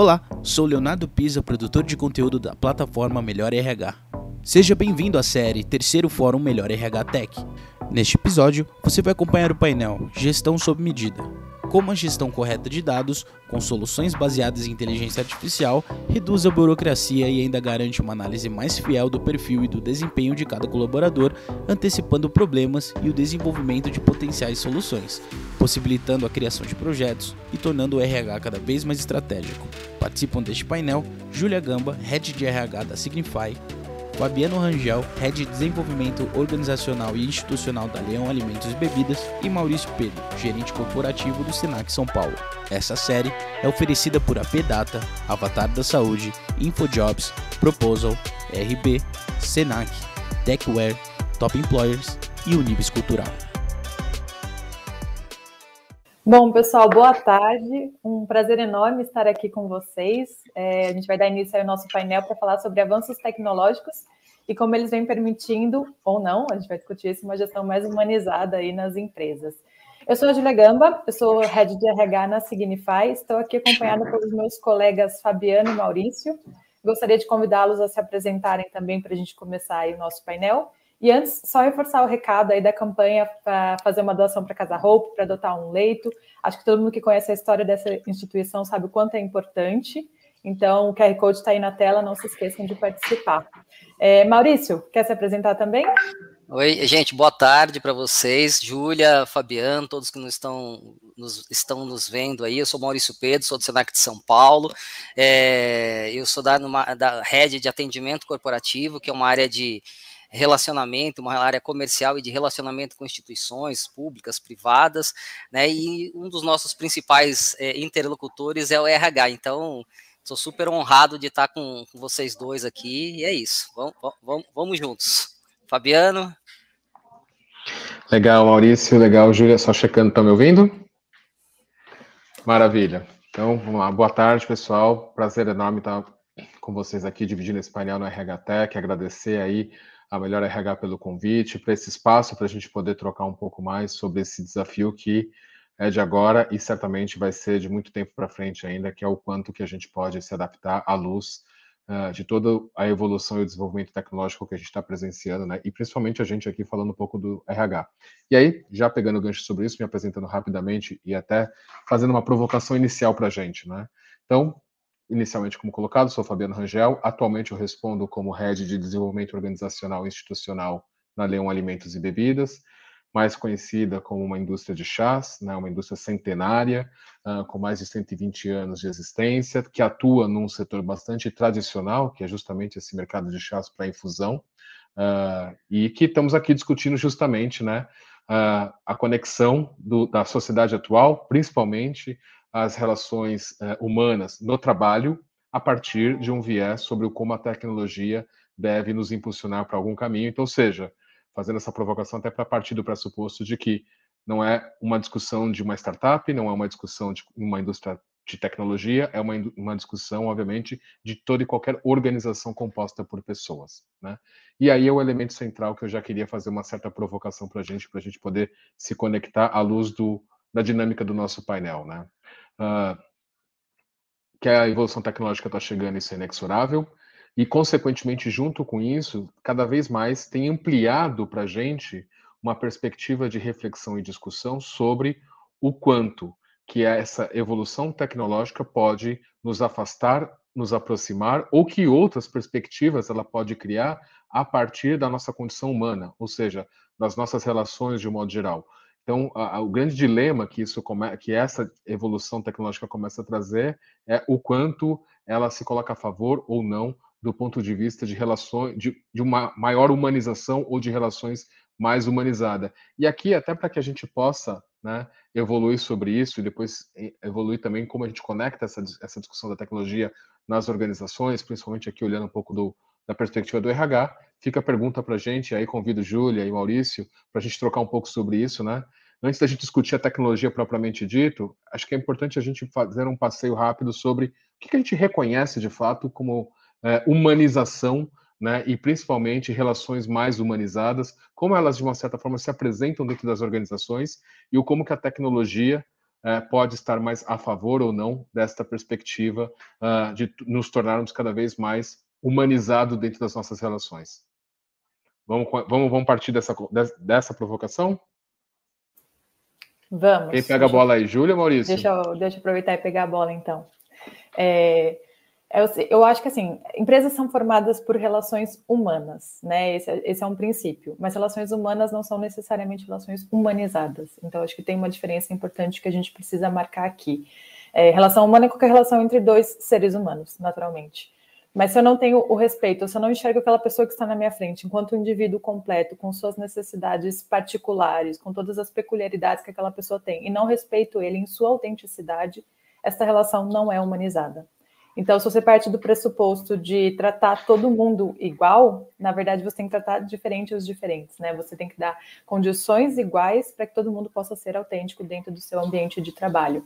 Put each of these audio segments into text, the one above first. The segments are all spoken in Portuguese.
Olá, sou Leonardo Pisa, produtor de conteúdo da plataforma Melhor RH. Seja bem-vindo à série Terceiro Fórum Melhor RH Tech. Neste episódio, você vai acompanhar o painel Gestão sob medida, como a gestão correta de dados, com soluções baseadas em inteligência artificial, reduz a burocracia e ainda garante uma análise mais fiel do perfil e do desempenho de cada colaborador, antecipando problemas e o desenvolvimento de potenciais soluções, possibilitando a criação de projetos e tornando o RH cada vez mais estratégico. Participam deste painel Júlia Gamba, Head de RH da Signify, Fabiano Rangel, Head de Desenvolvimento Organizacional e Institucional da Leão Alimentos e Bebidas, e Maurício Pedro, Gerente Corporativo do Senac São Paulo. Essa série é oferecida por AP Data, Avatar da Saúde, InfoJobs, Proposal, RB, Senac, Techware, Top Employers e Unibis Cultural. Bom, pessoal, boa tarde. Um prazer enorme estar aqui com vocês. É, a gente vai dar início ao nosso painel para falar sobre avanços tecnológicos e como eles vêm permitindo, ou não, a gente vai discutir isso, uma gestão mais humanizada aí nas empresas. Eu sou a Julia Gamba, eu sou Head de RH na Signify, estou aqui acompanhada pelos meus colegas Fabiano e Maurício. Gostaria de convidá-los a se apresentarem também para a gente começar aí o nosso painel. E antes, só reforçar o recado aí da campanha para fazer uma doação para Casa Hope, para adotar um leito. Acho que todo mundo que conhece a história dessa instituição sabe o quanto é importante. Então, o QR Code está aí na tela, não se esqueçam de participar. É, Maurício, quer se apresentar também? Oi, gente, boa tarde para vocês, Júlia, Fabiano, todos que nos estão, nos, estão nos vendo aí. Eu sou Maurício Pedro, sou do Senac de São Paulo. É, eu sou da, numa, da rede de atendimento corporativo, que é uma área de relacionamento, uma área comercial e de relacionamento com instituições públicas, privadas, né? E um dos nossos principais é, interlocutores é o RH. Então, sou super honrado de estar com, vocês dois aqui. E é isso. Vamos, vamos, vamos juntos. Fabiano. Legal, Maurício. Legal, Júlia. Só checando, estão me ouvindo? Maravilha. Então, vamos lá. Boa tarde, pessoal. Prazer enorme estar com vocês aqui, dividindo esse painel no RH Tech. Agradecer aí a Melhor RH pelo convite, para esse espaço, para a gente poder trocar um pouco mais sobre esse desafio que é de agora e certamente vai ser de muito tempo para frente ainda, que é o quanto que a gente pode se adaptar à luz uh, de toda a evolução e o desenvolvimento tecnológico que a gente está presenciando, né? E principalmente a gente aqui falando um pouco do RH. E aí, já pegando o gancho sobre isso, me apresentando rapidamente e até fazendo uma provocação inicial para a gente, né? Então, inicialmente como colocado, sou Fabiano Rangel. Atualmente eu respondo como Head de Desenvolvimento Organizacional e Institucional na Leão Alimentos e Bebidas, mais conhecida como uma indústria de chás, né, uma indústria centenária, uh, com mais de 120 anos de existência, que atua num setor bastante tradicional, que é justamente esse mercado de chás para infusão, uh, e que estamos aqui discutindo justamente né, uh, a conexão do, da sociedade atual, principalmente as relações eh, humanas no trabalho a partir de um viés sobre como a tecnologia deve nos impulsionar para algum caminho. Então, seja, fazendo essa provocação até para partir do pressuposto de que não é uma discussão de uma startup, não é uma discussão de uma indústria de tecnologia, é uma, uma discussão, obviamente, de toda e qualquer organização composta por pessoas. Né? E aí é o elemento central que eu já queria fazer uma certa provocação para a gente, para a gente poder se conectar à luz do, da dinâmica do nosso painel. Né? Uh, que a evolução tecnológica está chegando, isso é inexorável, e, consequentemente, junto com isso, cada vez mais tem ampliado para a gente uma perspectiva de reflexão e discussão sobre o quanto que essa evolução tecnológica pode nos afastar, nos aproximar, ou que outras perspectivas ela pode criar a partir da nossa condição humana, ou seja, das nossas relações de um modo geral. Então, a, a, o grande dilema que isso come, que essa evolução tecnológica começa a trazer é o quanto ela se coloca a favor ou não do ponto de vista de relações, de, de uma maior humanização ou de relações mais humanizada. E aqui, até para que a gente possa né, evoluir sobre isso e depois evoluir também como a gente conecta essa, essa discussão da tecnologia nas organizações, principalmente aqui olhando um pouco do, da perspectiva do RH, fica a pergunta para a gente, aí convido Júlia e Maurício para a gente trocar um pouco sobre isso, né? Antes da gente discutir a tecnologia propriamente dito, acho que é importante a gente fazer um passeio rápido sobre o que a gente reconhece de fato como é, humanização, né, e principalmente relações mais humanizadas, como elas de uma certa forma se apresentam dentro das organizações e o como que a tecnologia é, pode estar mais a favor ou não desta perspectiva uh, de nos tornarmos cada vez mais humanizado dentro das nossas relações. Vamos, vamos, vamos partir dessa, dessa provocação? Vamos. Quem pega a bola aí? Júlia Maurício? Deixa eu, deixa eu aproveitar e pegar a bola, então. É, eu, eu, acho que, assim, empresas são formadas por relações humanas, né? Esse, esse, é um princípio. Mas relações humanas não são necessariamente relações humanizadas. Então, acho que tem uma diferença importante que a gente precisa marcar aqui. É, relação humana é qualquer relação entre dois seres humanos, naturalmente. Mas se eu não tenho o respeito, se eu não enxergo aquela pessoa que está na minha frente enquanto um indivíduo completo, com suas necessidades particulares, com todas as peculiaridades que aquela pessoa tem, e não respeito ele em sua autenticidade, essa relação não é humanizada. Então, se você parte do pressuposto de tratar todo mundo igual, na verdade você tem que tratar diferente os diferentes, né? Você tem que dar condições iguais para que todo mundo possa ser autêntico dentro do seu ambiente de trabalho.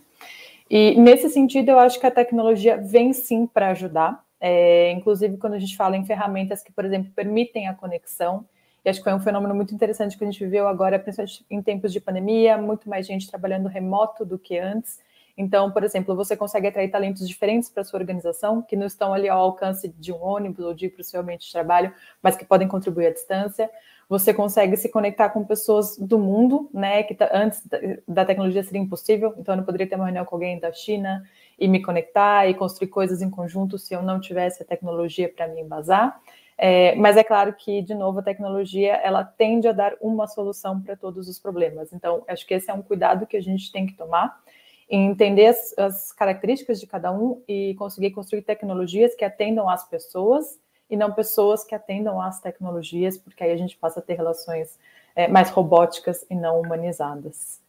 E nesse sentido, eu acho que a tecnologia vem sim para ajudar, é, inclusive quando a gente fala em ferramentas que, por exemplo, permitem a conexão. E acho que foi um fenômeno muito interessante que a gente viveu agora, principalmente em tempos de pandemia, muito mais gente trabalhando remoto do que antes. Então, por exemplo, você consegue atrair talentos diferentes para sua organização, que não estão ali ao alcance de um ônibus ou de ir para o seu ambiente de trabalho, mas que podem contribuir à distância. Você consegue se conectar com pessoas do mundo, né? Que antes da tecnologia seria impossível. Então, eu não poderia ter uma reunião com alguém da China e me conectar e construir coisas em conjunto se eu não tivesse a tecnologia para me embasar. É, mas é claro que, de novo, a tecnologia ela tende a dar uma solução para todos os problemas. Então, acho que esse é um cuidado que a gente tem que tomar entender as, as, características de cada um e conseguir construir tecnologias que atendam às pessoas e não pessoas que atendam às tecnologias, porque aí a gente passa a ter relações é, mais robóticas e não humanizadas.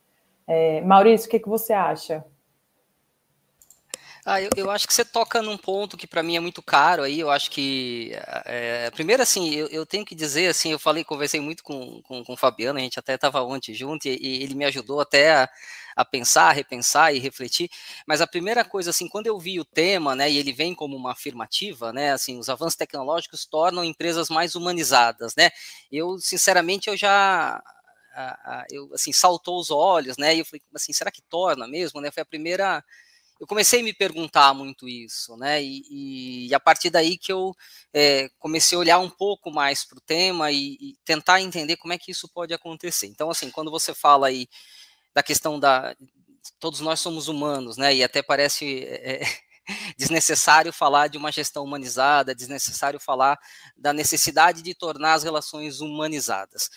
É, Maurício, o que, que você acha? Ah, eu, eu, acho que você toca num ponto que para mim é muito caro aí. Eu acho que é, primeiro assim, eu, eu, tenho que dizer assim, eu falei, conversei muito com, com, com o Fabiano, a gente até estava ontem junto e, e, ele me ajudou até a, a pensar, repensar e refletir. Mas a primeira coisa assim, quando eu vi o tema, né, e ele vem como uma afirmativa, né, assim, os avanços tecnológicos tornam empresas mais humanizadas, né? Eu sinceramente eu já eu assim saltou os olhos, né? E eu falei assim, será que torna mesmo, né? Foi a primeira eu comecei a me perguntar muito isso, né? E, e a partir daí que eu é, comecei a olhar um pouco mais para o tema e, e, tentar entender como é que isso pode acontecer. Então, assim, quando você fala aí da questão da todos nós somos humanos, né? E até parece é, desnecessário falar de uma gestão humanizada, desnecessário falar da necessidade de tornar as relações humanizadas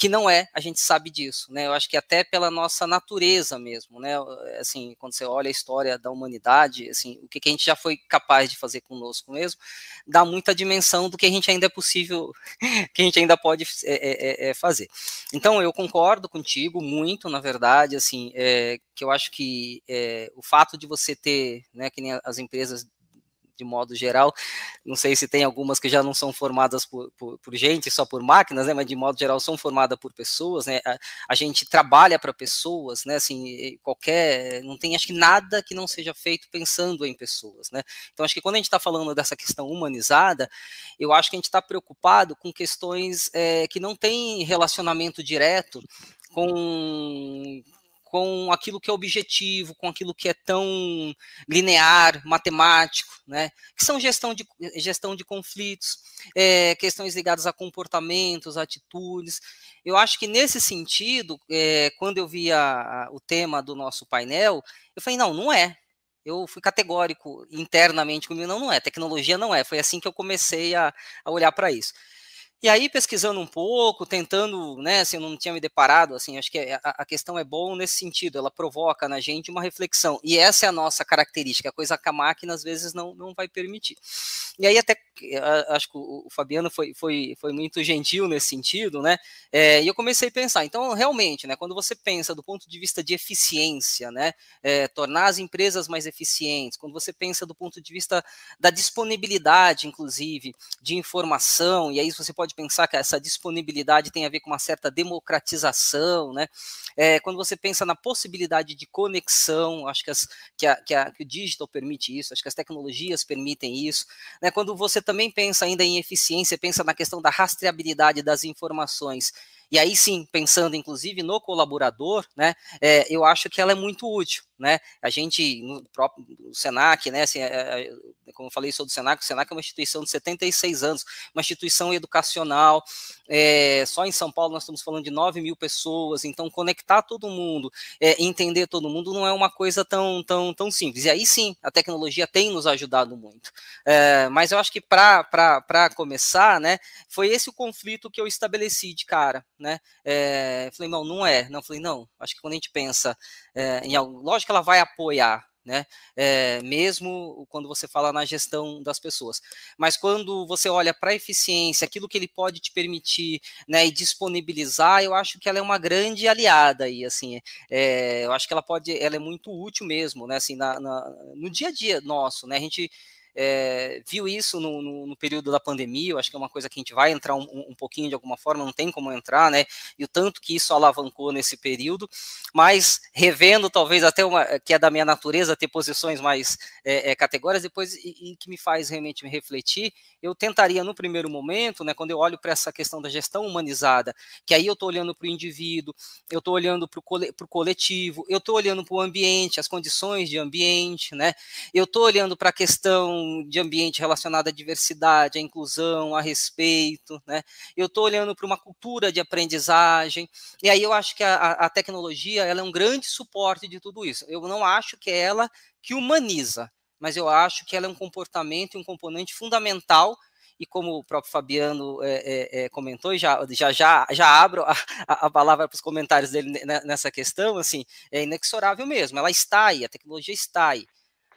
que não é, a gente sabe disso, né? Eu acho que até pela nossa natureza mesmo, né? Assim, quando você olha a história da humanidade, assim, o que, a gente já foi capaz de fazer conosco mesmo, dá muita dimensão do que a gente ainda é possível, que a gente ainda pode é, é, é, fazer. Então, eu concordo contigo muito, na verdade, assim, é, que eu acho que é, o fato de você ter, né, que nem as empresas de modo geral. Não sei se tem algumas que já não são formadas por, por, por gente, só por máquinas, né? Mas de modo geral são formadas por pessoas, né? A, a gente trabalha para pessoas, né? Assim, qualquer, não tem acho que nada que não seja feito pensando em pessoas, né? Então acho que quando a gente está falando dessa questão humanizada, eu acho que a gente está preocupado com questões é, que não têm relacionamento direto com com aquilo que é objetivo, com aquilo que é tão linear, matemático, né? Que são gestão de, gestão de conflitos, é, questões ligadas a comportamentos, atitudes. Eu acho que nesse sentido, é, quando eu vi a, a, o tema do nosso painel, eu falei, não, não é. Eu fui categórico internamente comigo, não, não é. Tecnologia não é. Foi assim que eu comecei a, a olhar para isso. E aí, pesquisando um pouco, tentando, né, assim, eu não tinha me deparado, assim, acho que a, a, questão é boa nesse sentido, ela provoca na gente uma reflexão, e essa é a nossa característica, coisa que a máquina às vezes não, não vai permitir. E aí até, acho que o, Fabiano foi, foi, foi muito gentil nesse sentido, né, é, e eu comecei a pensar, então, realmente, né, quando você pensa do ponto de vista de eficiência, né, é, tornar as empresas mais eficientes, quando você pensa do ponto de vista da disponibilidade, inclusive, de informação, e aí você pode pode pensar que essa disponibilidade tem a ver com uma certa democratização, né? É, quando você pensa na possibilidade de conexão, acho que, as, que, a, que, a, que, o digital permite isso, acho que as tecnologias permitem isso, né? Quando você também pensa ainda em eficiência, pensa na questão da rastreabilidade das informações E aí sim, pensando inclusive no colaborador, né, é, eu acho que ela é muito útil, né? A gente no próprio Senac, né, assim, é, como eu falei, sou do Senac, o Senac é uma instituição de 76 anos, uma instituição educacional, só em São Paulo nós estamos falando de 9 mil pessoas, então conectar todo mundo, entender todo mundo não é uma coisa tão, tão, tão simples. E aí sim, a tecnologia tem nos ajudado muito. Mas eu acho que para começar, né, foi esse o conflito que eu estabeleci de cara, né? É, falei, não, não é. Não, falei, não, acho que quando a gente pensa é, em algo, lógico que ela vai apoiar, né? É, mesmo quando você fala na gestão das pessoas. Mas quando você olha para a eficiência, aquilo que ele pode te permitir, né, e disponibilizar, eu acho que ela é uma grande aliada aí, assim, é, eu acho que ela pode, ela é muito útil mesmo, né, assim, na, na, no dia a dia nosso, né, a gente é, viu isso no, no, no, período da pandemia, eu acho que é uma coisa que a gente vai entrar um, um, pouquinho de alguma forma, não tem como entrar, né? E o tanto que isso alavancou nesse período, mas revendo talvez até uma que é da minha natureza ter posições mais é, é, depois e, e, que me faz realmente me refletir, eu tentaria no primeiro momento, né, quando eu olho para essa questão da gestão humanizada, que aí eu estou olhando para o indivíduo, eu estou olhando para o coletivo, eu estou olhando para o ambiente, as condições de ambiente, né? Eu estou olhando para a questão de ambiente relacionado à diversidade, à inclusão, a respeito, né? Eu estou olhando para uma cultura de aprendizagem, e aí eu acho que a, a tecnologia ela é um grande suporte de tudo isso. Eu não acho que é ela que humaniza, mas eu acho que ela é um comportamento e um componente fundamental e como o próprio Fabiano é, é, é comentou, já, já, já, já abro a, a palavra para os comentários dele nessa questão, assim, é inexorável mesmo, ela está aí, a tecnologia está aí.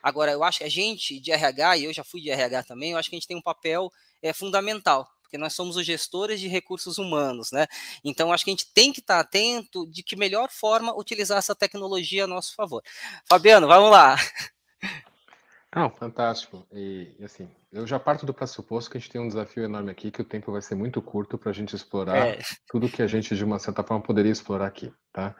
Agora, eu acho que a gente de RH, e eu já fui de RH também, eu acho que a gente tem um papel é, fundamental, porque nós somos os gestores de recursos humanos, né? Então, acho que a gente tem que estar atento de que melhor forma utilizar essa tecnologia a nosso favor. Fabiano, vamos lá. Não, fantástico. E, assim, eu já parto do pressuposto que a gente tem um desafio enorme aqui, que o tempo vai ser muito curto para a gente explorar é. tudo que a gente, de uma certa forma, poderia explorar aqui, tá?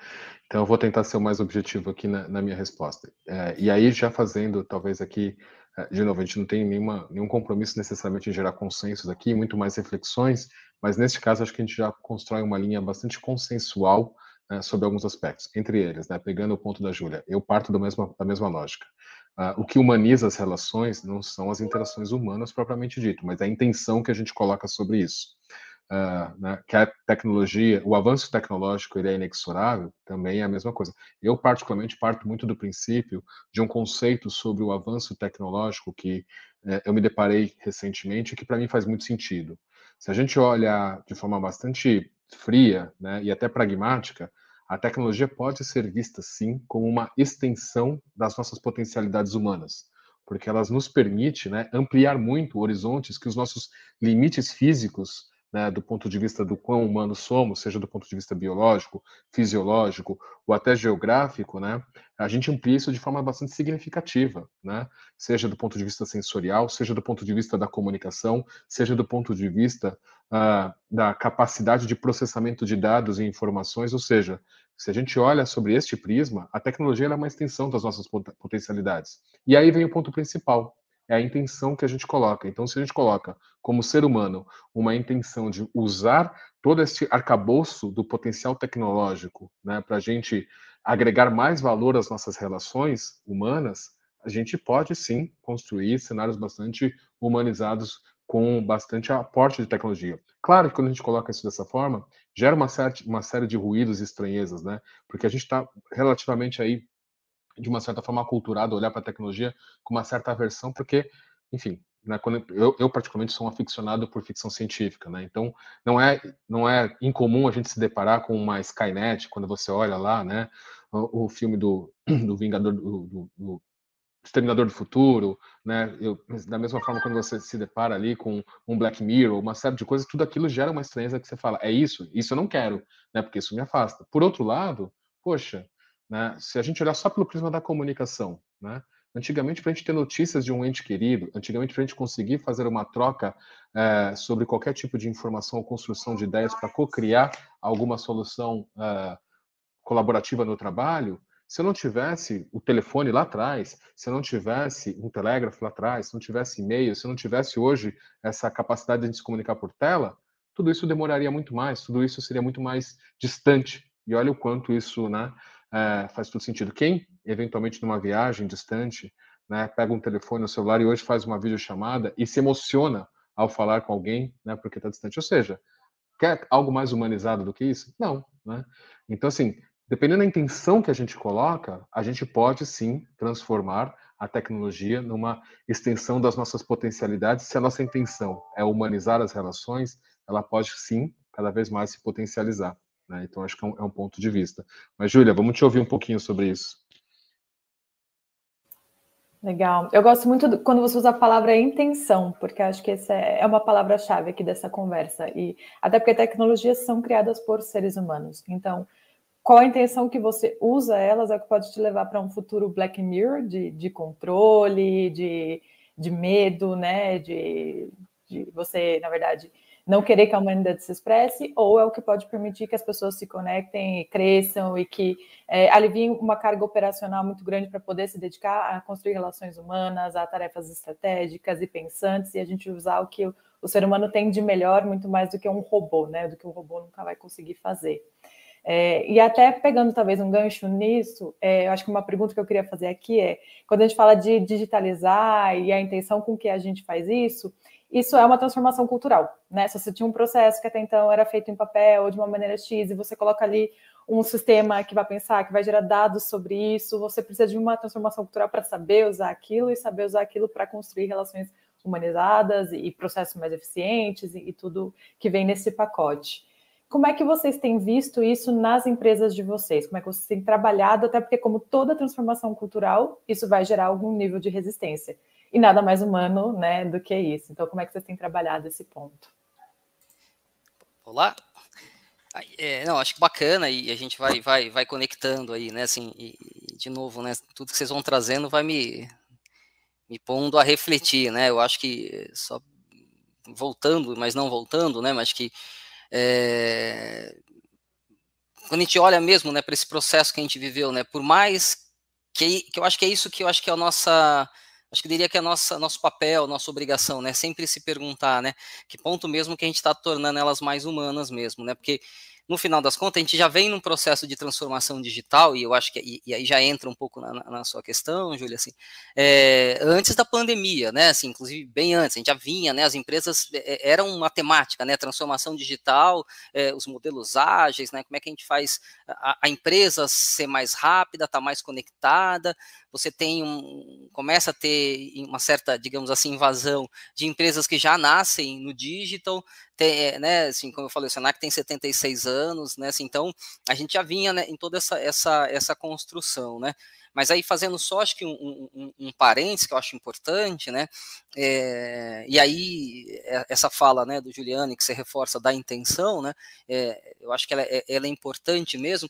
Então, eu vou tentar ser o mais objetivo aqui na, na minha resposta. É, e aí, já fazendo, talvez aqui, é, de novo, a gente não tem nenhuma, nenhum compromisso necessariamente em gerar consensos aqui, muito mais reflexões, mas neste caso, acho que a gente já constrói uma linha bastante consensual né, sobre alguns aspectos. Entre eles, né, pegando o ponto da Júlia, eu parto da mesma, da mesma lógica. Uh, o que humaniza as relações não são as interações humanas propriamente dito, mas a intenção que a gente coloca sobre isso. Uh, né, que a tecnologia, o avanço tecnológico ele é inexorável, também é a mesma coisa. Eu, particularmente, parto muito do princípio de um conceito sobre o avanço tecnológico que uh, eu me deparei recentemente, que para mim faz muito sentido. Se a gente olha de forma bastante fria né, e até pragmática, a tecnologia pode ser vista, sim, como uma extensão das nossas potencialidades humanas, porque elas nos permite né, ampliar muito horizontes que os nossos limites físicos né, do ponto de vista do quão humanos somos, seja do ponto de vista biológico, fisiológico ou até geográfico, né, a gente amplia isso de forma bastante significativa, né, seja do ponto de vista sensorial, seja do ponto de vista da comunicação, seja do ponto de vista uh, da capacidade de processamento de dados e informações, ou seja, se a gente olha sobre este prisma, a tecnologia é uma extensão das nossas potencialidades. E aí vem o ponto principal, é a intenção que a gente coloca. Então, se a gente coloca como ser humano uma intenção de usar todo esse arcabouço do potencial tecnológico né, para a gente agregar mais valor às nossas relações humanas, a gente pode sim construir cenários bastante humanizados com bastante aporte de tecnologia. Claro que quando a gente coloca isso dessa forma, gera uma, certa, uma série de ruídos e estranhezas, né? Porque a gente está relativamente aí de uma certa forma aculturado olhar para a tecnologia com uma certa aversão, porque, enfim, né, eu, eu, particularmente sou um aficionado por ficção científica, né? Então não é não é incomum a gente se deparar com uma Skynet quando você olha lá, né? O, o filme do, do Vingador do, do, do Exterminador do Futuro, né? Eu, da mesma forma quando você se depara ali com um Black Mirror, uma série de coisas, tudo aquilo gera uma estranheza que você fala, é isso, isso eu não quero, né? Porque isso me afasta. Por outro lado, poxa, né? Se a gente olhar só pelo prisma da comunicação, né? Antigamente, para a gente ter notícias de um ente querido, antigamente, para a gente conseguir fazer uma troca é, sobre qualquer tipo de informação ou construção de ideias para co-criar alguma solução é, colaborativa no trabalho, se eu não tivesse o telefone lá atrás, se eu não tivesse um telégrafo lá atrás, se não tivesse e-mail, se eu não tivesse hoje essa capacidade de se comunicar por tela, tudo isso demoraria muito mais, tudo isso seria muito mais distante. E olha o quanto isso né, é, faz todo sentido. Quem, eventualmente, numa viagem distante, né, pega um telefone no celular e hoje faz uma videochamada e se emociona ao falar com alguém, né, porque está distante. Ou seja, quer algo mais humanizado do que isso? Não. Né? Então, assim, dependendo da intenção que a gente coloca, a gente pode sim transformar a tecnologia numa extensão das nossas potencialidades. Se a nossa intenção é humanizar as relações, ela pode sim cada vez mais se potencializar. Né? Então, acho que é um, é um ponto de vista. Mas, Júlia, vamos te ouvir um pouquinho sobre isso. Legal. Eu gosto muito do, quando você usa a palavra intenção, porque acho que essa é, é uma palavra-chave aqui dessa conversa. E até porque tecnologias são criadas por seres humanos. Então, qual a intenção que você usa elas é o que pode te levar para um futuro Black Mirror de, de controle, de, de medo, né? De, de você, na verdade, não querer que a humanidade se expresse, ou é o que pode permitir que as pessoas se conectem cresçam e que é, aliviem uma carga operacional muito grande para poder se dedicar a construir relações humanas, a tarefas estratégicas e pensantes, e a gente usar o que o, o ser humano tem de melhor muito mais do que um robô, né? Do que o robô nunca vai conseguir fazer. É, e até pegando talvez um gancho nisso, é, eu acho que uma pergunta que eu queria fazer aqui é: quando a gente fala de digitalizar e a intenção com que a gente faz isso, isso é uma transformação cultural, né? Se você tinha um processo que até então era feito em papel ou de uma maneira X e você coloca ali um sistema que vai pensar, que vai gerar dados sobre isso, você precisa de uma transformação cultural para saber usar aquilo e saber usar aquilo para construir relações humanizadas e processos mais eficientes e, e tudo que vem nesse pacote. Como é que vocês têm visto isso nas empresas de vocês? Como é que vocês têm trabalhado? Até porque, como toda transformação cultural, isso vai gerar algum nível de resistência e nada mais humano né, do que isso. Então, como é que vocês têm trabalhado esse ponto? Olá. É, não, acho que bacana e a gente vai, vai, vai conectando aí, né? Assim, e, de novo, né? Tudo que vocês vão trazendo vai me, me pondo a refletir, né? Eu acho que só voltando, mas não voltando, né? Mas que é, quando a gente olha mesmo, né, para esse processo que a gente viveu, né? Por mais que, que eu acho que é isso que eu acho que é a nossa acho que diria que é nossa, nosso papel, nossa obrigação, né? Sempre se perguntar, né? Que ponto mesmo que a gente está tornando elas mais humanas mesmo, né? Porque no final das contas, a gente já vem num processo de transformação digital, e eu acho que e, e aí já entra um pouco na, na sua questão, Júlia, assim, é, antes da pandemia, né, assim, inclusive bem antes, a gente já vinha, né, as empresas é, eram uma temática, né, transformação digital, é, os modelos ágeis, né, como é que a gente faz a, a empresa ser mais rápida, estar tá mais conectada, você tem um, começa a ter uma certa, digamos assim, invasão de empresas que já nascem no digital, tem, eh, né, assim, como eu falei, o Senac tem 76 anos, né, assim, então a gente já vinha né, em toda essa, essa, essa construção, né, mas aí fazendo só, acho que um, um, um parênteses que eu acho importante, né, é, e aí essa fala, né, do Juliane, que você reforça da intenção, né, é, eu acho que ela é, ela é importante mesmo,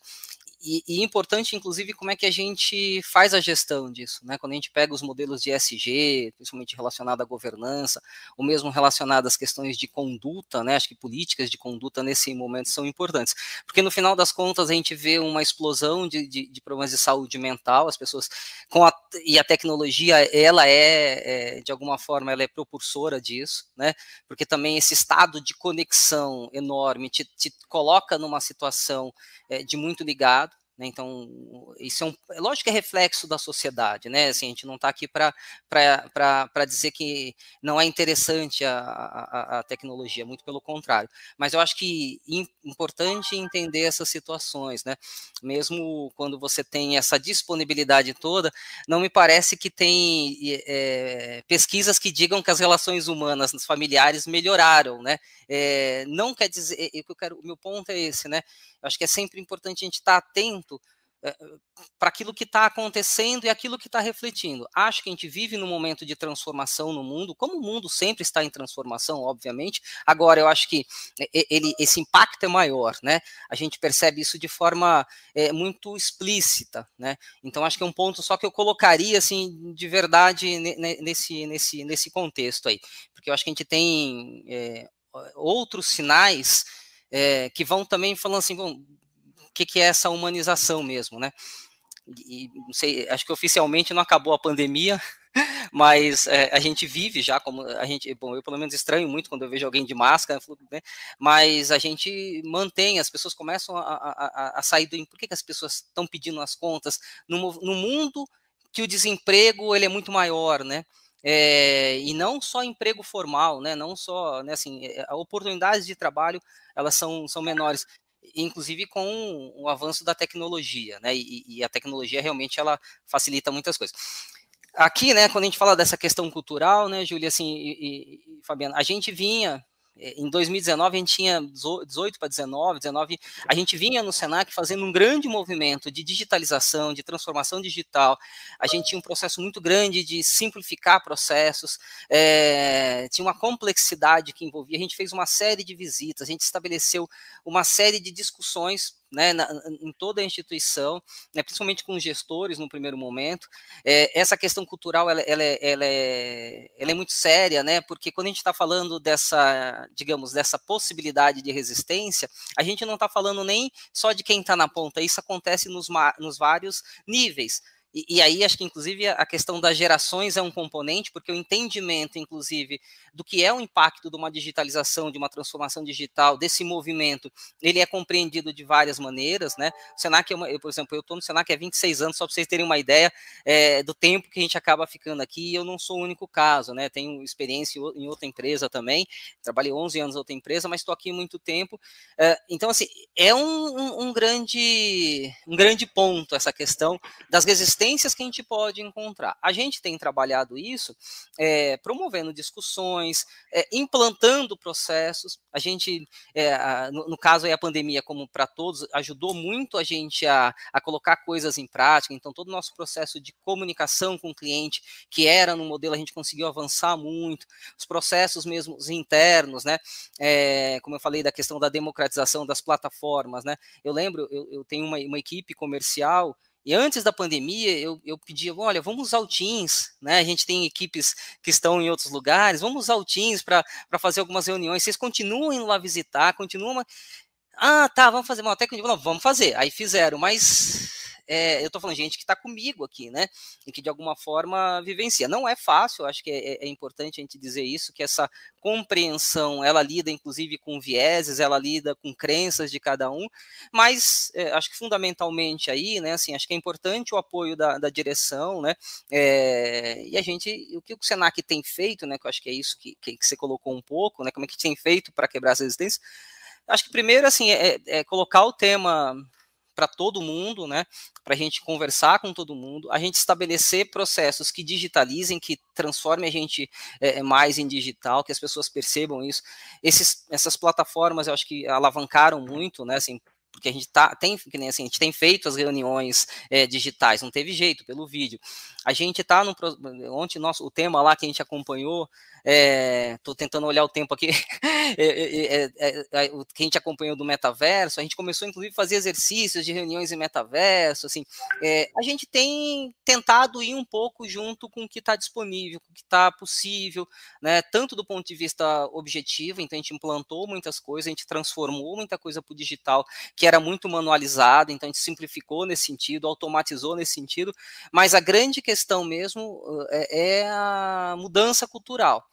e, e, importante, inclusive, como é que a gente faz a gestão disso, né? Quando a gente pega os modelos de SG, principalmente relacionado à governança, ou mesmo relacionado às questões de conduta, né? Acho que políticas de conduta nesse momento são importantes, porque no final das contas a gente vê uma explosão de, de, de problemas de saúde mental, as pessoas com a, e a tecnologia, ela é, é, de alguma forma, ela é propulsora disso, né? Porque também esse estado de conexão enorme te, te coloca numa situação é, de muito ligado né? Então, isso é, um, é lógico que é reflexo da sociedade, né? Assim, a gente não está aqui para dizer que não é interessante a, a, a, tecnologia, muito pelo contrário. Mas eu acho que é importante entender essas situações, né? Mesmo quando você tem essa disponibilidade toda, não me parece que tem é, pesquisas que digam que as relações humanas familiares melhoraram, né? É, não quer dizer, eu quero, o meu ponto é esse, né? Eu acho que é sempre importante a gente estar atento é, para aquilo que está acontecendo e aquilo que está refletindo. Acho que a gente vive num momento de transformação no mundo, como o mundo sempre está em transformação, obviamente. Agora, eu acho que ele, esse impacto é maior, né? A gente percebe isso de forma é, muito explícita, né? Então, acho que é um ponto só que eu colocaria, assim, de verdade nesse, nesse, nesse contexto aí, porque eu acho que a gente tem é, outros sinais é, que vão também falando assim, bom, o que, que é essa humanização mesmo, né? E, não sei, acho que oficialmente não acabou a pandemia, mas é, a gente vive já como a gente, bom, eu pelo menos estranho muito quando eu vejo alguém de máscara, né? mas a gente mantém, as pessoas começam a, a, a sair do. Por que, que as pessoas estão pedindo as contas no, no mundo que o desemprego ele é muito maior, né? É, e não só emprego formal, né? Não só, né, assim, eh, oportunidades de trabalho elas são, são menores inclusive com o avanço da tecnologia, né? E, e, a tecnologia realmente ela facilita muitas coisas. Aqui, né, quando a gente fala dessa questão cultural, né, Júlia, assim, e, e, Fabiana, a gente vinha em 2019 a gente tinha 18 para 19, 19, a gente vinha no Senac fazendo um grande movimento de digitalização, de transformação digital. A gente tinha um processo muito grande de simplificar processos, é, tinha uma complexidade que envolvia. A gente fez uma série de visitas, a gente estabeleceu uma série de discussões né, na, em toda a instituição, né, principalmente com gestores no primeiro momento. É, essa questão cultural ela, ela, é, ela, é, ela é muito séria, né, porque quando a gente está falando dessa, digamos, dessa possibilidade de resistência, a gente não está falando nem só de quem está na ponta, isso acontece nos, nos vários níveis. E, e, aí acho que inclusive a questão das gerações é um componente, porque o entendimento, inclusive, do que é o impacto de uma digitalização, de uma transformação digital, desse movimento, ele é compreendido de várias maneiras, né? O Senac, é uma, eu, por exemplo, eu estou no Senac há 26 anos, só para vocês terem uma ideia é, do tempo que a gente acaba ficando aqui, e eu não sou o único caso, né? Tenho experiência em outra empresa também, trabalhei 11 anos em outra empresa, mas estou aqui muito tempo. É, então, assim, é um, um, um, grande, um grande ponto essa questão das resistências resistências que a gente pode encontrar. A gente tem trabalhado isso é, promovendo discussões, é, implantando processos. A gente, é, no, no, caso aí a pandemia, como para todos, ajudou muito a gente a, a colocar coisas em prática. Então, todo o nosso processo de comunicação com o cliente, que era no modelo, a gente conseguiu avançar muito. Os processos mesmo internos, né? como eu falei da questão da democratização das plataformas, né? Eu lembro, eu, eu tenho uma, uma equipe comercial e antes da pandemia, eu, eu pedia, olha, vamos usar o Teams, né? A gente tem equipes que estão em outros lugares, vamos usar o Teams para fazer algumas reuniões. Vocês continuam indo lá visitar, continuam. Ah, tá, vamos fazer uma técnica. Não, vamos fazer. Aí fizeram, mas é, eu estou falando gente que está comigo aqui, né? E que de alguma forma vivencia. Não é fácil, acho que é, é, importante a gente dizer isso, que essa compreensão, ela lida inclusive com vieses, ela lida com crenças de cada um, mas é, acho que fundamentalmente aí, né, assim, acho que é importante o apoio da, da direção, né, é, e a gente, o que o Senac tem feito, né, que eu acho que é isso que, que, que você colocou um pouco, né, como é que tem feito para quebrar essa resistência, acho que primeiro, assim, é, é colocar o tema para todo mundo, né? Para a gente conversar com todo mundo, a gente estabelecer processos que digitalizem, que transformem a gente é, mais em digital, que as pessoas percebam isso. Esses, essas plataformas, eu acho que alavancaram muito, né? Assim, porque a gente tá, tem, que nem assim, a gente tem feito as reuniões é, digitais, não teve jeito pelo vídeo. A gente está no ontem nosso o tema lá que a gente acompanhou Estou é, tentando olhar o tempo aqui. é, é, o que a gente acompanhou do metaverso, a gente começou, inclusive, a fazer exercícios de reuniões em metaverso. Assim, a gente tem tentado ir um pouco junto com o que está disponível, com o que está possível, né, tanto do ponto de vista objetivo, então a gente implantou muitas coisas, a gente transformou muita coisa para o digital que era muito manualizado, então a gente simplificou nesse sentido, automatizou nesse sentido, mas a grande questão mesmo é a mudança cultural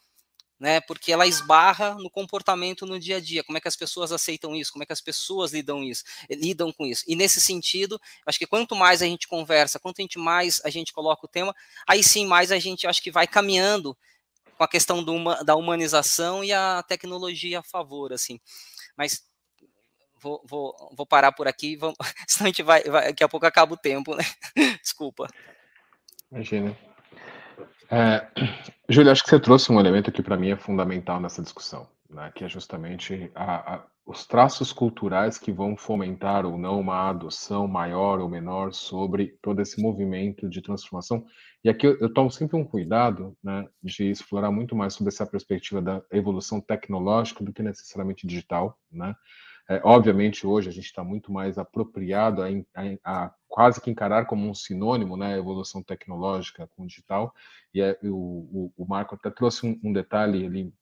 né? Porque ela esbarra no comportamento no dia a dia. Como é que as pessoas aceitam isso? Como é que as pessoas lidam isso? Lidam com isso? E nesse sentido, acho que quanto mais a gente conversa, quanto a gente mais a gente coloca o tema, aí sim mais a gente acho que vai caminhando com a questão da humanização e a tecnologia a favor, assim. Mas vou, vou, vou parar por aqui, vamos, senão a gente vai, vai, daqui a pouco acaba o tempo, né? Desculpa. Imagina. É, Júlia, acho que você trouxe um elemento que para mim é fundamental nessa discussão, né, que é justamente a, a, os traços culturais que vão fomentar ou não uma adoção maior ou menor sobre todo esse movimento de transformação. E aqui eu, eu tomo sempre um cuidado né, de explorar muito mais sobre essa perspectiva da evolução tecnológica do que necessariamente digital, né? É, obviamente, hoje a gente está muito mais apropriado a, a, a, quase que encarar como um sinônimo né, a evolução tecnológica com o digital. E é, o, o, o, Marco até trouxe um, um, detalhe ali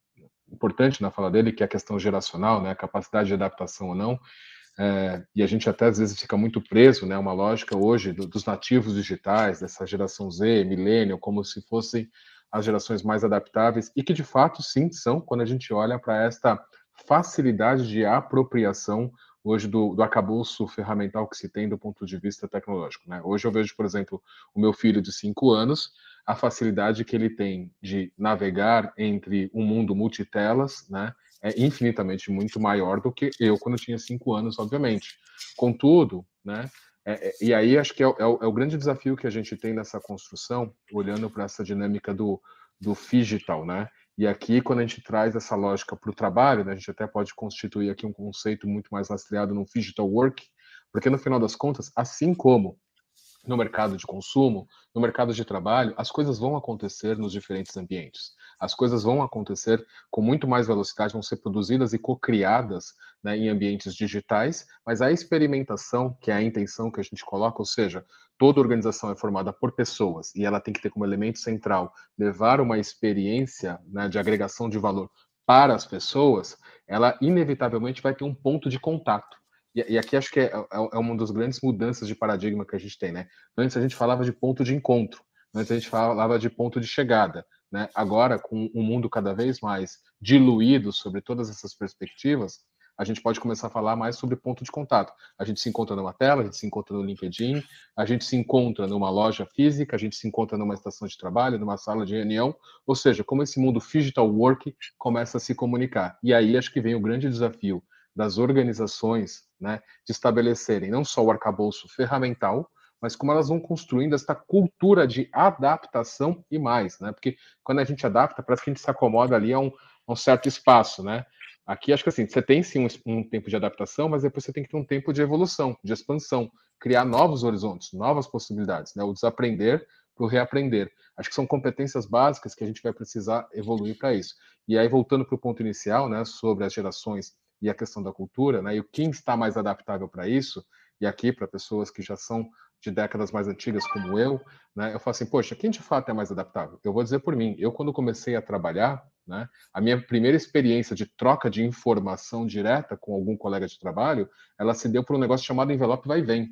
importante na fala dele, que é a questão geracional, né, a capacidade de adaptação ou não. é, e a gente até às vezes fica muito preso, né, uma lógica hoje do, dos nativos digitais, dessa geração Z, millennial, como se fossem as gerações mais adaptáveis, e que de fato sim são, quando a gente olha para esta facilidade de apropriação hoje do, do acabouço ferramental que se tem do ponto de vista tecnológico. Né? Hoje eu vejo, por exemplo, o meu filho de cinco anos, a facilidade que ele tem de navegar entre um mundo multitelas, né? é infinitamente muito maior do que eu quando tinha cinco anos, obviamente. Contudo, né? É, é, e aí acho que é, é, é, o, grande desafio que a gente tem nessa construção, olhando para essa dinâmica do, do digital, né? E aqui, quando a gente traz essa lógica para o trabalho, né, a gente até pode constituir aqui um conceito muito mais lastreado no digital work, porque no final das contas, assim como no mercado de consumo, no mercado de trabalho, as coisas vão acontecer nos diferentes ambientes. As coisas vão acontecer com muito mais velocidade, vão ser produzidas e co-criadas né, em ambientes digitais, mas a experimentação, que é a intenção que a gente coloca, ou seja, toda organização é formada por pessoas e ela tem que ter como elemento central levar uma experiência né, de agregação de valor para as pessoas, ela inevitavelmente vai ter um ponto de contato. E, aqui acho que é, é, é, uma das grandes mudanças de paradigma que a gente tem, né? Antes a gente falava de ponto de encontro, antes a gente falava de ponto de chegada, né? Agora, com um mundo cada vez mais diluído sobre todas essas perspectivas, a gente pode começar a falar mais sobre ponto de contato. A gente se encontra numa tela, a gente se encontra no LinkedIn, a gente se encontra numa loja física, a gente se encontra numa estação de trabalho, numa sala de reunião, ou seja, como esse mundo digital work começa a se comunicar. E aí acho que vem o grande desafio das organizações né, de estabelecerem não só o arcabouço ferramental, mas como elas vão construindo essa cultura de adaptação e mais, né? Porque quando a gente adapta, parece que a gente se acomoda ali a um, a um certo espaço, né? Aqui acho que assim, você tem sim um, um, tempo de adaptação, mas depois você tem que ter um tempo de evolução, de expansão, criar novos horizontes, novas possibilidades, né? O desaprender para o reaprender. Acho que são competências básicas que a gente vai precisar evoluir para isso. E aí, voltando para o ponto inicial, né, sobre as gerações e a questão da cultura, né? E quem está mais adaptável para isso, e aqui para pessoas que já são de décadas mais antigas como eu, né? Eu falo assim, poxa, quem de fato é mais adaptável? Eu vou dizer por mim, eu quando comecei a trabalhar, né? A minha primeira experiência de troca de informação direta com algum colega de trabalho, ela se deu por um negócio chamado envelope vai e vem.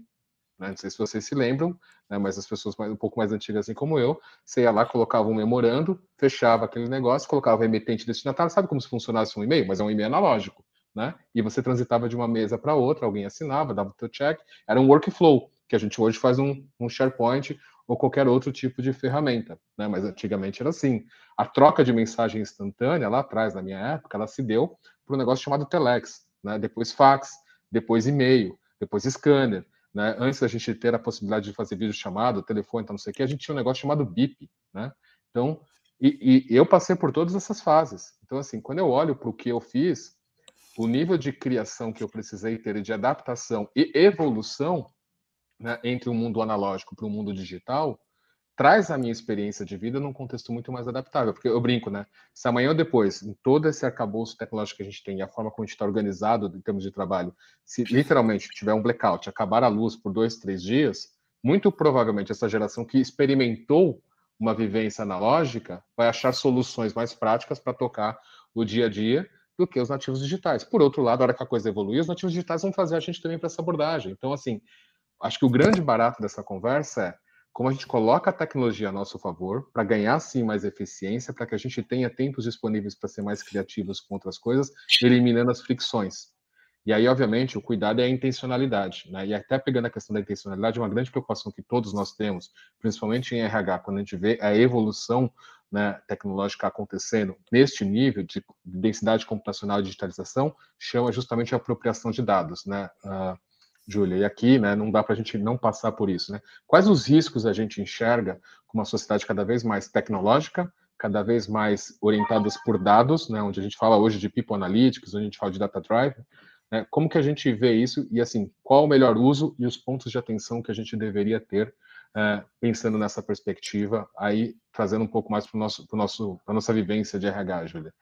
Né? Não sei se vocês se lembram, né? mas as pessoas mais, um pouco mais antigas, assim como eu, você ia lá, colocava um memorando, fechava aquele negócio, colocava emitente destinatário, sabe como se funcionasse um e-mail? Mas é um e-mail analógico né? E você transitava de uma mesa para outra, alguém assinava, dava o teu check, era um workflow, que a gente hoje faz um, um SharePoint ou qualquer outro tipo de ferramenta, né? Mas antigamente era assim. A troca de mensagem instantânea, lá atrás, na minha época, ela se deu para um negócio chamado Telex, né? Depois fax, depois e-mail, depois scanner, né? Antes da gente ter a possibilidade de fazer vídeo chamado, telefone, então não sei o que, a gente tinha um negócio chamado BIP, né? Então, e, e eu passei por todas essas fases. Então, assim, quando eu olho para o que eu fiz, o nível de criação que eu precisei ter de adaptação e evolução né, entre o mundo analógico para o mundo digital traz a minha experiência de vida num contexto muito mais adaptável. Porque eu brinco, né? Se amanhã ou depois, em todo esse arcabouço tecnológico que a gente tem a forma como a gente está organizado em termos de trabalho, se literalmente tiver um blackout, acabar a luz por dois, três dias, muito provavelmente essa geração que experimentou uma vivência analógica vai achar soluções mais práticas para tocar o dia a dia do que os nativos digitais. Por outro lado, a hora que a coisa evoluir, os nativos digitais vão fazer a gente também para essa abordagem. Então, assim, acho que o grande barato dessa conversa é como a gente coloca a tecnologia a nosso favor para ganhar sim mais eficiência, para que a gente tenha tempos disponíveis para ser mais criativos com outras coisas, eliminando as fricções. E aí, obviamente, o cuidado é a intencionalidade, né? E até pegando a questão da intencionalidade, uma grande preocupação que todos nós temos, principalmente em RH, quando a gente vê a evolução né, tecnológica acontecendo neste nível de densidade computacional e digitalização, chama justamente a apropriação de dados, né, uh, Júlia? E aqui, né, não dá para a gente não passar por isso, né? Quais os riscos a gente enxerga com uma sociedade cada vez mais tecnológica, cada vez mais orientadas por dados, né, onde a gente fala hoje de people analytics, onde a gente fala de data drive, né, como que a gente vê isso e, assim, qual o melhor uso e os pontos de atenção que a gente deveria ter é, pensando nessa perspectiva, aí trazendo um pouco mais para nosso, nosso, a nossa vivência de RH, Júlia.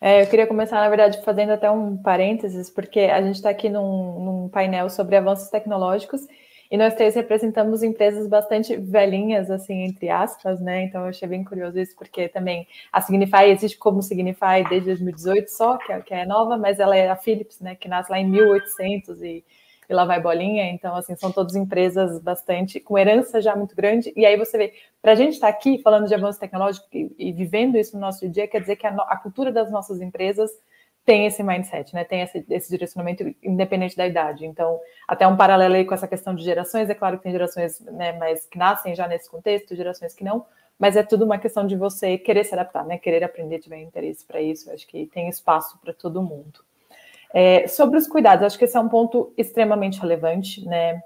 É, eu queria começar, na verdade, fazendo até um parênteses, porque a gente está aqui num, num, painel sobre avanços tecnológicos, E nós três representamos empresas bastante velhinhas, assim, entre aspas, né? Então eu achei bem curioso isso, porque também a Signify existe como Signify desde 2018 só, que é, que é nova, mas ela é a Philips, né? Que nasce lá em 1800 e e lá vai bolinha. Então, assim, são todas empresas bastante com herança já muito grande. E aí você vê, para a gente estar tá aqui falando de avanço tecnológico e, e, vivendo isso no nosso dia, quer dizer que a, a, cultura das nossas empresas tem esse mindset, né? Tem esse, esse, direcionamento independente da idade. Então, até um paralelo aí com essa questão de gerações, é claro que tem gerações né, mais que nascem já nesse contexto, gerações que não, mas é tudo uma questão de você querer se adaptar, né? Querer aprender, tiver interesse para isso. Eu acho que tem espaço para todo mundo. É, sobre os cuidados, acho que esse é um ponto extremamente relevante, né?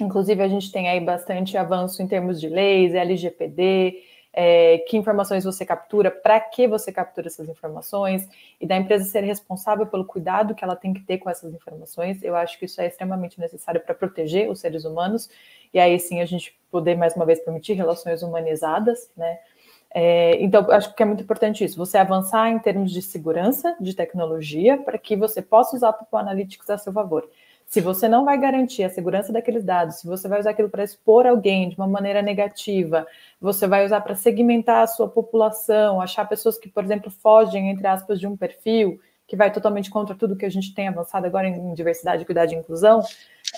Inclusive, a gente tem aí bastante avanço em termos de leis, LGPD, é, que informações você captura, para que você captura essas informações, e da empresa ser responsável pelo cuidado que ela tem que ter com essas informações. Eu acho que isso é extremamente necessário para proteger os seres humanos, e aí sim a gente poder, mais uma vez, permitir relações humanizadas, né? É, então, acho que é muito importante isso, você avançar em termos de segurança, de tecnologia, para que você possa usar o Analytics a seu favor. Se você não vai garantir a segurança daqueles dados, se você vai usar aquilo para expor alguém de uma maneira negativa, você vai usar para segmentar a sua população, achar pessoas que, por exemplo, fogem, entre aspas, de um perfil, que vai totalmente contra tudo que a gente tem avançado agora em diversidade, equidade e inclusão,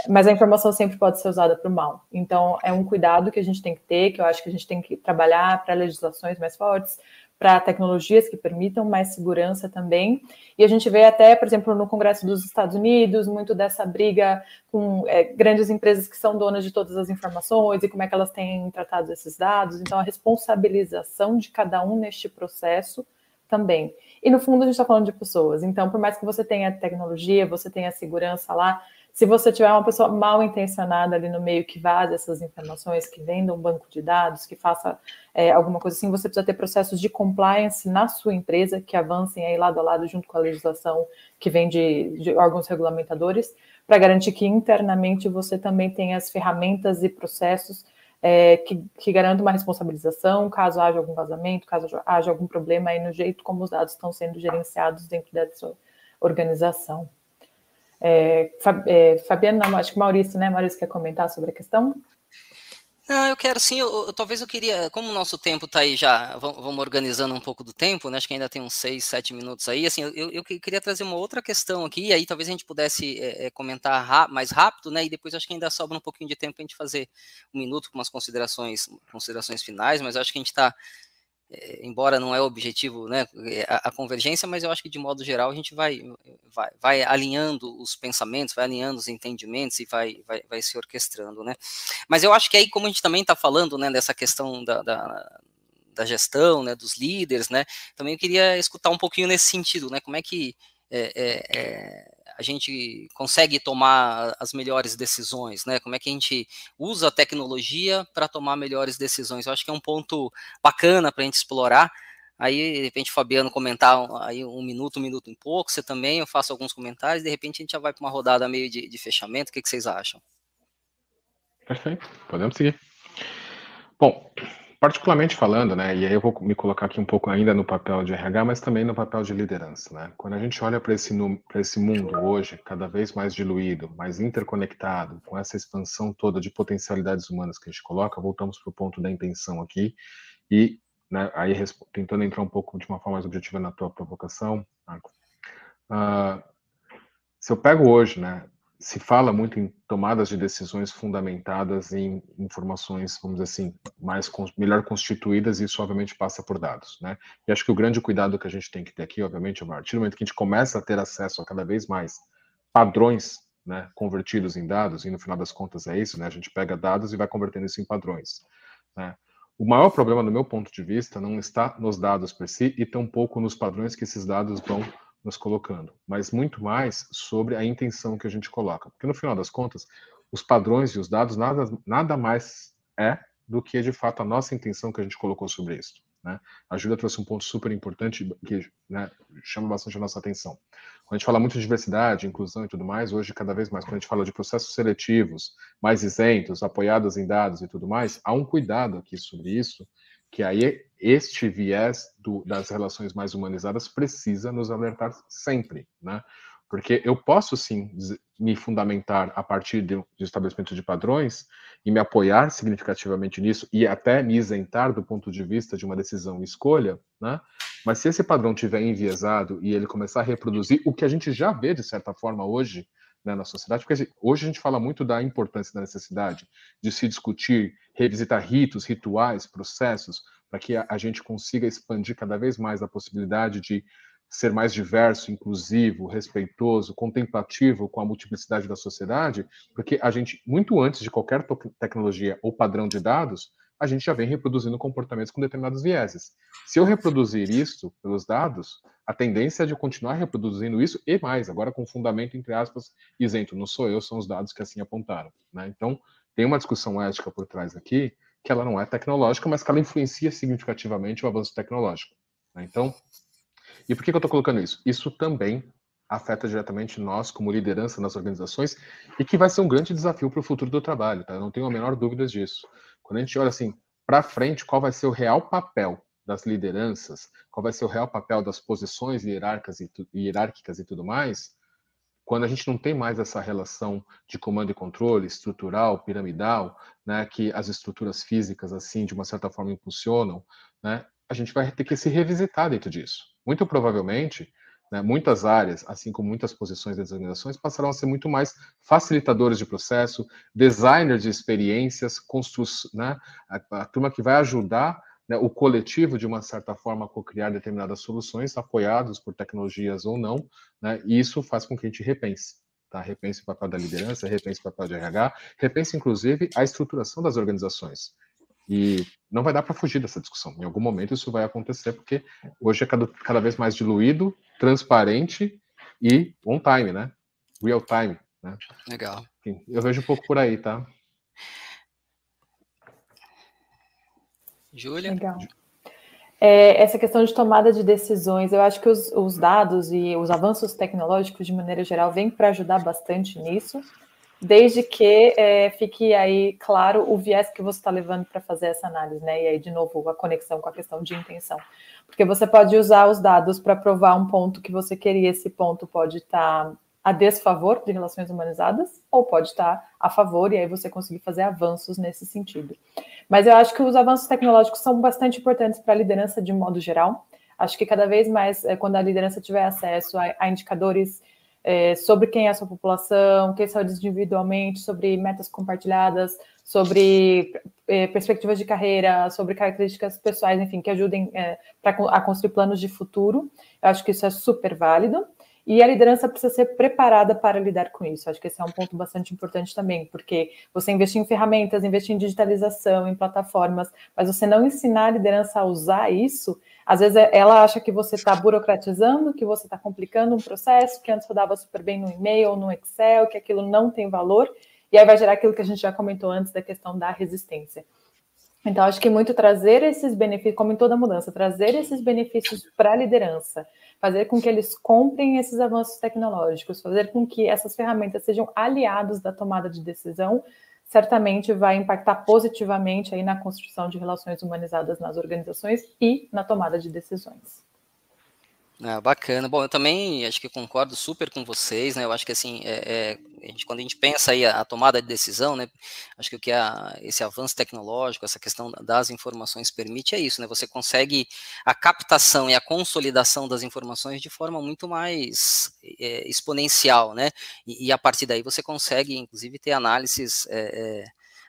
mas a informação sempre pode ser usada para o mal. Então, é um cuidado que a gente tem que ter, que eu acho que a gente tem que trabalhar para legislações mais fortes, para tecnologias que permitam mais segurança também. E a gente vê até, por exemplo, no Congresso dos Estados Unidos, muito dessa briga com é, grandes empresas que são donas de todas as informações e como é que elas têm tratado esses dados. Então, a responsabilização de cada um neste processo também. E no fundo, a gente está falando de pessoas. Então, por mais que você tenha tecnologia, você tenha segurança lá, se você tiver uma pessoa mal intencionada ali no meio que vaza essas informações, que venda um banco de dados, que faça é, alguma coisa assim, você precisa ter processos de compliance na sua empresa que avancem aí lado a lado junto com a legislação que vem de, de órgãos regulamentadores, para garantir que internamente você também tenha as ferramentas e processos é, que, que garantam uma responsabilização caso haja algum vazamento, caso haja algum problema aí no jeito como os dados estão sendo gerenciados dentro dessa organização. É, é, Fabiano, não, acho que Maurício, né? Maurício quer comentar sobre a questão? Não, eu quero sim, eu, eu, talvez eu queria, como o nosso tempo está aí já, vamos, organizando um pouco do tempo, né, acho que ainda tem uns seis, sete minutos aí, assim, eu, eu queria trazer uma outra questão aqui, aí talvez a gente pudesse é, comentar mais rápido, né, e depois acho que ainda sobra um pouquinho de tempo para a gente fazer um minuto com umas considerações, considerações finais, mas acho que a gente está é, embora não é o objetivo, né, é, a, a, convergência, mas eu acho que de modo geral a gente vai, vai, vai alinhando os pensamentos, vai alinhando os entendimentos e vai, vai, vai se orquestrando, né. Mas eu acho que aí, como a gente também está falando, né, dessa questão da, da, da, gestão, né, dos líderes, né, também eu queria escutar um pouquinho nesse sentido, né, como é que é, é, é a gente consegue tomar as melhores decisões, né? Como é que a gente usa a tecnologia para tomar melhores decisões? Eu acho que é um ponto bacana para a gente explorar. Aí, de repente, o Fabiano comentar aí um minuto, um minuto em pouco, você também, eu faço alguns comentários, de repente a gente já vai para uma rodada meio de, de fechamento. O que, que vocês acham? Perfeito, podemos seguir. Bom, particularmente falando, né, e aí eu vou me colocar aqui um pouco ainda no papel de RH, mas também no papel de liderança, né? Quando a gente olha para esse, esse mundo hoje, cada vez mais diluído, mais interconectado, com essa expansão toda de potencialidades humanas que a gente coloca, voltamos para o ponto da intenção aqui, e né, aí tentando entrar um pouco de uma forma mais objetiva na tua provocação, Marco. Uh, se eu pego hoje, né, se fala muito em tomadas de decisões fundamentadas em informações, vamos dizer assim, mais melhor constituídas, e isso obviamente passa por dados, né? E acho que o grande cuidado que a gente tem que ter aqui, obviamente, é a partir do momento que a gente começa a ter acesso a cada vez mais padrões, né, convertidos em dados, e no final das contas é isso, né? A gente pega dados e vai convertendo isso em padrões, né? O maior problema, do meu ponto de vista, não está nos dados per si e tampouco nos padrões que esses dados vão nos colocando, mas muito mais sobre a intenção que a gente coloca. Porque no final das contas, os padrões e os dados nada, nada mais é do que de fato a nossa intenção que a gente colocou sobre isso. Né? A Júlia trouxe um ponto super importante que né, chama bastante a nossa atenção. Quando a gente fala muito de diversidade, inclusão e tudo mais, hoje cada vez mais, quando a gente fala de processos seletivos, mais isentos, apoiados em dados e tudo mais, há um cuidado aqui sobre isso, que aí este viés do, das relações mais humanizadas precisa nos alertar sempre, né? Porque eu posso sim me fundamentar a partir de estabelecimento de padrões e me apoiar significativamente nisso e até me isentar do ponto de vista de uma decisão e escolha, né? Mas se esse padrão tiver enviesado e ele começar a reproduzir o que a gente já vê de certa forma hoje né, na sociedade, porque hoje a gente fala muito da importância da necessidade de se discutir, revisitar ritos, rituais, processos, para que a, a gente consiga expandir cada vez mais a possibilidade de ser mais diverso, inclusivo, respeitoso, contemplativo com a multiplicidade da sociedade, porque a gente, muito antes de qualquer tecnologia ou padrão de dados, a gente já vem reproduzindo comportamentos com determinados vieses. Se eu reproduzir isso pelos dados, a tendência é de continuar reproduzindo isso e mais, agora com fundamento, entre aspas, isento. Não sou eu, são os dados que assim apontaram. Né? Então, tem uma discussão ética por trás aqui, que ela não é tecnológica, mas que ela influencia significativamente o avanço tecnológico. Né? Então, e por que, que eu estou colocando isso? Isso também afeta diretamente nós como liderança nas organizações e que vai ser um grande desafio para o futuro do trabalho, tá? Eu não tenho a menor dúvida disso. Quando a gente olha assim para frente, qual vai ser o real papel das lideranças, qual vai ser o real papel das posições hierárquicas e, hierárquicas e tudo mais, quando a gente não tem mais essa relação de comando e controle estrutural, piramidal, né, que as estruturas físicas assim de uma certa forma impulsionam, né, a gente vai ter que se revisitar dentro disso. Muito provavelmente, né, muitas áreas, assim como muitas posições das organizações, passarão a ser muito mais facilitadores de processo, designers de experiências, constru né, a, a turma que vai ajudar né, o coletivo, de uma certa forma, a co-criar determinadas soluções, apoiados por tecnologias ou não, né, e isso faz com que a gente repense. Tá? Repense o papel da liderança, repense o papel de RH, repense, inclusive, a estruturação das organizações. E não vai dar para fugir dessa discussão. Em algum momento isso vai acontecer, porque hoje é cada, cada vez mais diluído, transparente e on time, né? Real time. Né? Legal. Eu vejo um pouco por aí, tá? Júlia? Legal. É, essa questão de tomada de decisões, eu acho que os, os dados e os avanços tecnológicos, de maneira geral, vêm para ajudar bastante nisso desde que é, fique aí claro o viés que você está levando para fazer essa análise, né? E aí, de novo, a conexão com a questão de intenção. Porque você pode usar os dados para provar um ponto que você queria, esse ponto pode estar tá a desfavor de relações humanizadas, ou pode estar tá a favor, e aí você conseguir fazer avanços nesse sentido. Mas eu acho que os avanços tecnológicos são bastante importantes para a liderança de modo geral. Acho que cada vez mais, é, quando a liderança tiver acesso a, a indicadores é, sobre quem é a sua população, quem são eles individualmente, sobre metas compartilhadas, sobre é, perspectivas de carreira, sobre características pessoais, enfim, que ajudem é, pra, a construir planos de futuro. Eu acho que isso é super válido. E a liderança precisa ser preparada para lidar com isso. Acho que esse é um ponto bastante importante também, porque você investir em ferramentas, investir em digitalização, em plataformas, mas você não ensinar a liderança a usar isso, às vezes ela acha que você está burocratizando, que você está complicando um processo, que antes rodava super bem no e-mail no Excel, que aquilo não tem valor, e aí vai gerar aquilo que a gente já comentou antes da questão da resistência. Então, acho que muito trazer esses benefícios, como em toda mudança, trazer esses benefícios para a liderança, fazer com que eles comprem esses avanços tecnológicos, fazer com que essas ferramentas sejam aliados da tomada de decisão, certamente vai impactar positivamente aí na construção de relações humanizadas nas organizações e na tomada de decisões. Ah, bacana. Bom, eu também acho que concordo super com vocês, né? Eu acho que assim, é, é, a gente, quando a gente pensa aí a, a, tomada de decisão, né? Acho que o que a, esse avanço tecnológico, essa questão das informações permite é isso, né? Você consegue a captação e a consolidação das informações de forma muito mais é, exponencial, né? E, e, a partir daí você consegue, inclusive, ter análises é, é,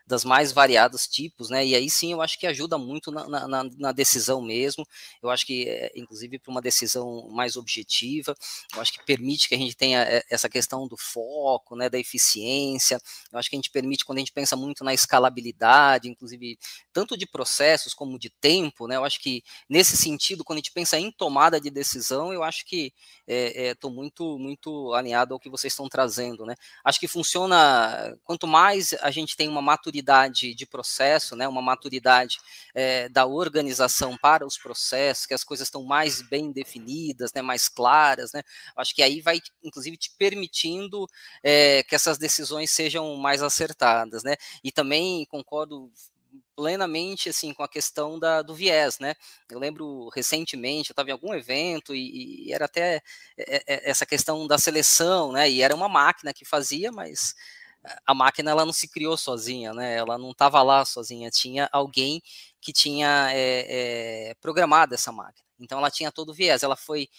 das mais variados tipos, né? E aí sim eu acho que ajuda muito na, na, na decisão mesmo. Eu acho que, é, inclusive, para uma decisão mais objetiva, eu acho que permite que a gente tenha eh, essa questão do foco, né? Da eficiência. Eu acho que a gente permite, quando a gente pensa muito na escalabilidade, inclusive, tanto de processos como de tempo, né? Eu acho que nesse sentido, quando a gente pensa em tomada de decisão, eu acho que estou é, é, muito, muito alinhado ao que vocês estão trazendo, né? Acho que funciona, quanto mais a gente tem uma maturidade maturidade de processo, né, uma maturidade é, da organização para os processos, que as coisas estão mais bem definidas, né, mais claras, né, acho que aí vai, inclusive, te permitindo é, que essas decisões sejam mais acertadas, né, e também concordo plenamente assim com a questão da, do viés, né? Eu lembro recentemente, eu estava em algum evento e, e, era até essa questão da seleção, né? E era uma máquina que fazia, mas a máquina ela não se criou sozinha, né? Ela não estava lá sozinha, tinha alguém que tinha é, é, programado essa máquina. Então ela tinha todo o viés, ela foi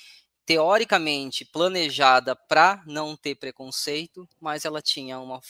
teoricamente planejada para não ter preconceito, mas ela tinha uma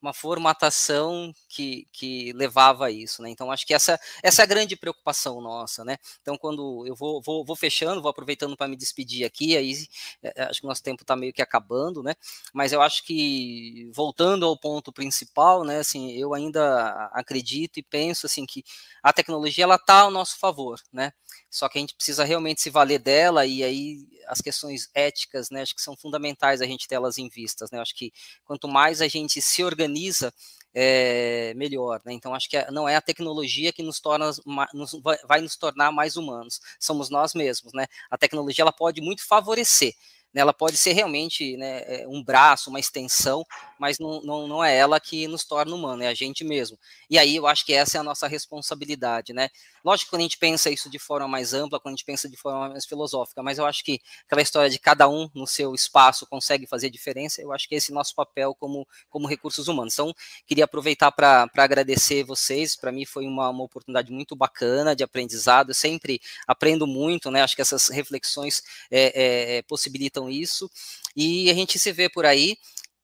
uma formatação que, que levava a isso, né? Então acho que essa, essa é a grande preocupação nossa, né? Então quando eu vou, vou, vou fechando, vou aproveitando para me despedir aqui, aí é, acho que nosso tempo está meio que acabando, né? Mas eu acho que voltando ao ponto principal, né? Assim, eu ainda acredito e penso assim que a tecnologia ela está ao nosso favor, né? Só que a gente precisa realmente se valer dela e aí as questões éticas, né, acho que são fundamentais a gente ter elas em vistas, né? Acho que quanto mais a gente se organiza, é, melhor, né? Então acho que não é a tecnologia que nos torna, nos, vai nos tornar mais humanos, somos nós mesmos, né? A tecnologia ela pode muito favorecer, né, ela pode ser realmente né, é, um braço, uma extensão, mas não, não, não é ela que nos torna humano, é a gente mesmo. E aí eu acho que essa é a nossa responsabilidade, né? Lógico que quando a gente pensa isso de forma mais ampla, quando a gente pensa de forma mais filosófica, mas eu acho que aquela história de cada um no seu espaço consegue fazer diferença, eu acho que esse é nosso papel como, como recursos humanos. Então, queria aproveitar para agradecer vocês, para mim foi uma, uma oportunidade muito bacana de aprendizado, eu sempre aprendo muito, né? Acho que essas reflexões é, é, possibilitam isso, e a gente se vê por aí,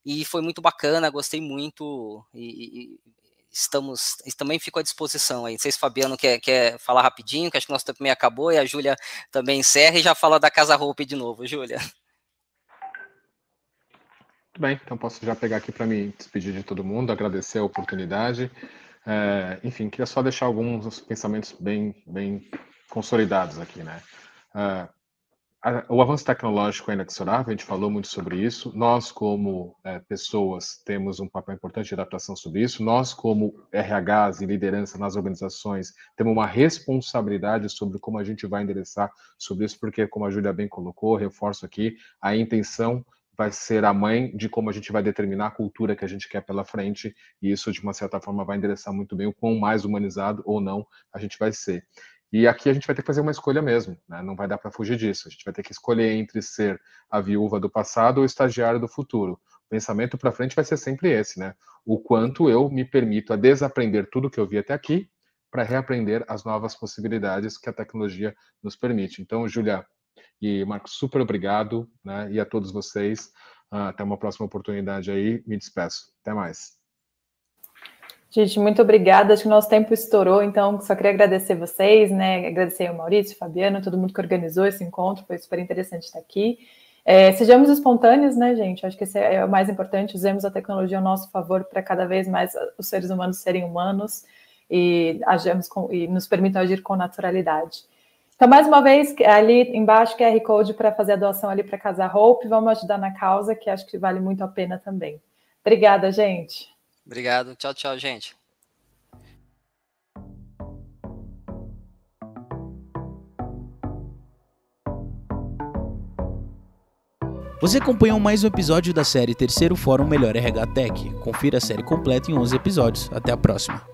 e foi muito bacana, gostei muito, e, e estamos, também fico à disposição aí. Não sei se o Fabiano quer, quer falar rapidinho, que acho que nosso tempo também acabou, e a Júlia também encerra e já fala da Casa Roupa de novo, Júlia. Muito bem, então posso já pegar aqui para me despedir de todo mundo, agradecer a oportunidade. É, enfim, queria só deixar alguns pensamentos bem, bem consolidados aqui, né? É, o avanço tecnológico é inexorável, a gente falou muito sobre isso. Nós, como é, pessoas, temos um papel importante de adaptação sobre isso. Nós, como RHs e liderança nas organizações, temos uma responsabilidade sobre como a gente vai endereçar sobre isso, porque, como a Júlia bem colocou, reforço aqui, a intenção vai ser a mãe de como a gente vai determinar a cultura que a gente quer pela frente, e isso, de uma certa forma, vai endereçar muito bem o quão mais humanizado ou não a gente vai ser. E aqui a gente vai ter que fazer uma escolha mesmo, né? não vai dar para fugir disso. A gente vai ter que escolher entre ser a viúva do passado ou o estagiário do futuro. O pensamento para frente vai ser sempre esse, né? O quanto eu me permito a desaprender tudo que eu vi até aqui para reaprender as novas possibilidades que a tecnologia nos permite. Então, Julia e Marcos, super obrigado, né? E a todos vocês, ah, até uma próxima oportunidade aí. Me despeço. Até mais. Gente, muito obrigada. Acho que o nosso tempo estourou, então só queria agradecer vocês, né? Agradecer ao Maurício, Fabiano, todo mundo que organizou esse encontro, foi super interessante estar aqui. É, sejamos espontâneos, né, gente? Acho que esse é o mais importante. Usemos a tecnologia ao nosso favor para cada vez mais os seres humanos serem humanos e, agimos com, e nos permitam agir com naturalidade. Então, mais uma vez, ali embaixo, QR Code para fazer a doação ali para Casa Hope. Vamos ajudar na causa, que acho que vale muito a pena também. Obrigada, gente. Obrigado. Tchau, tchau, gente. Você acompanhou mais um episódio da série Terceiro Fórum Melhor RH Tech. Confira a série completa em 11 episódios. Até a próxima.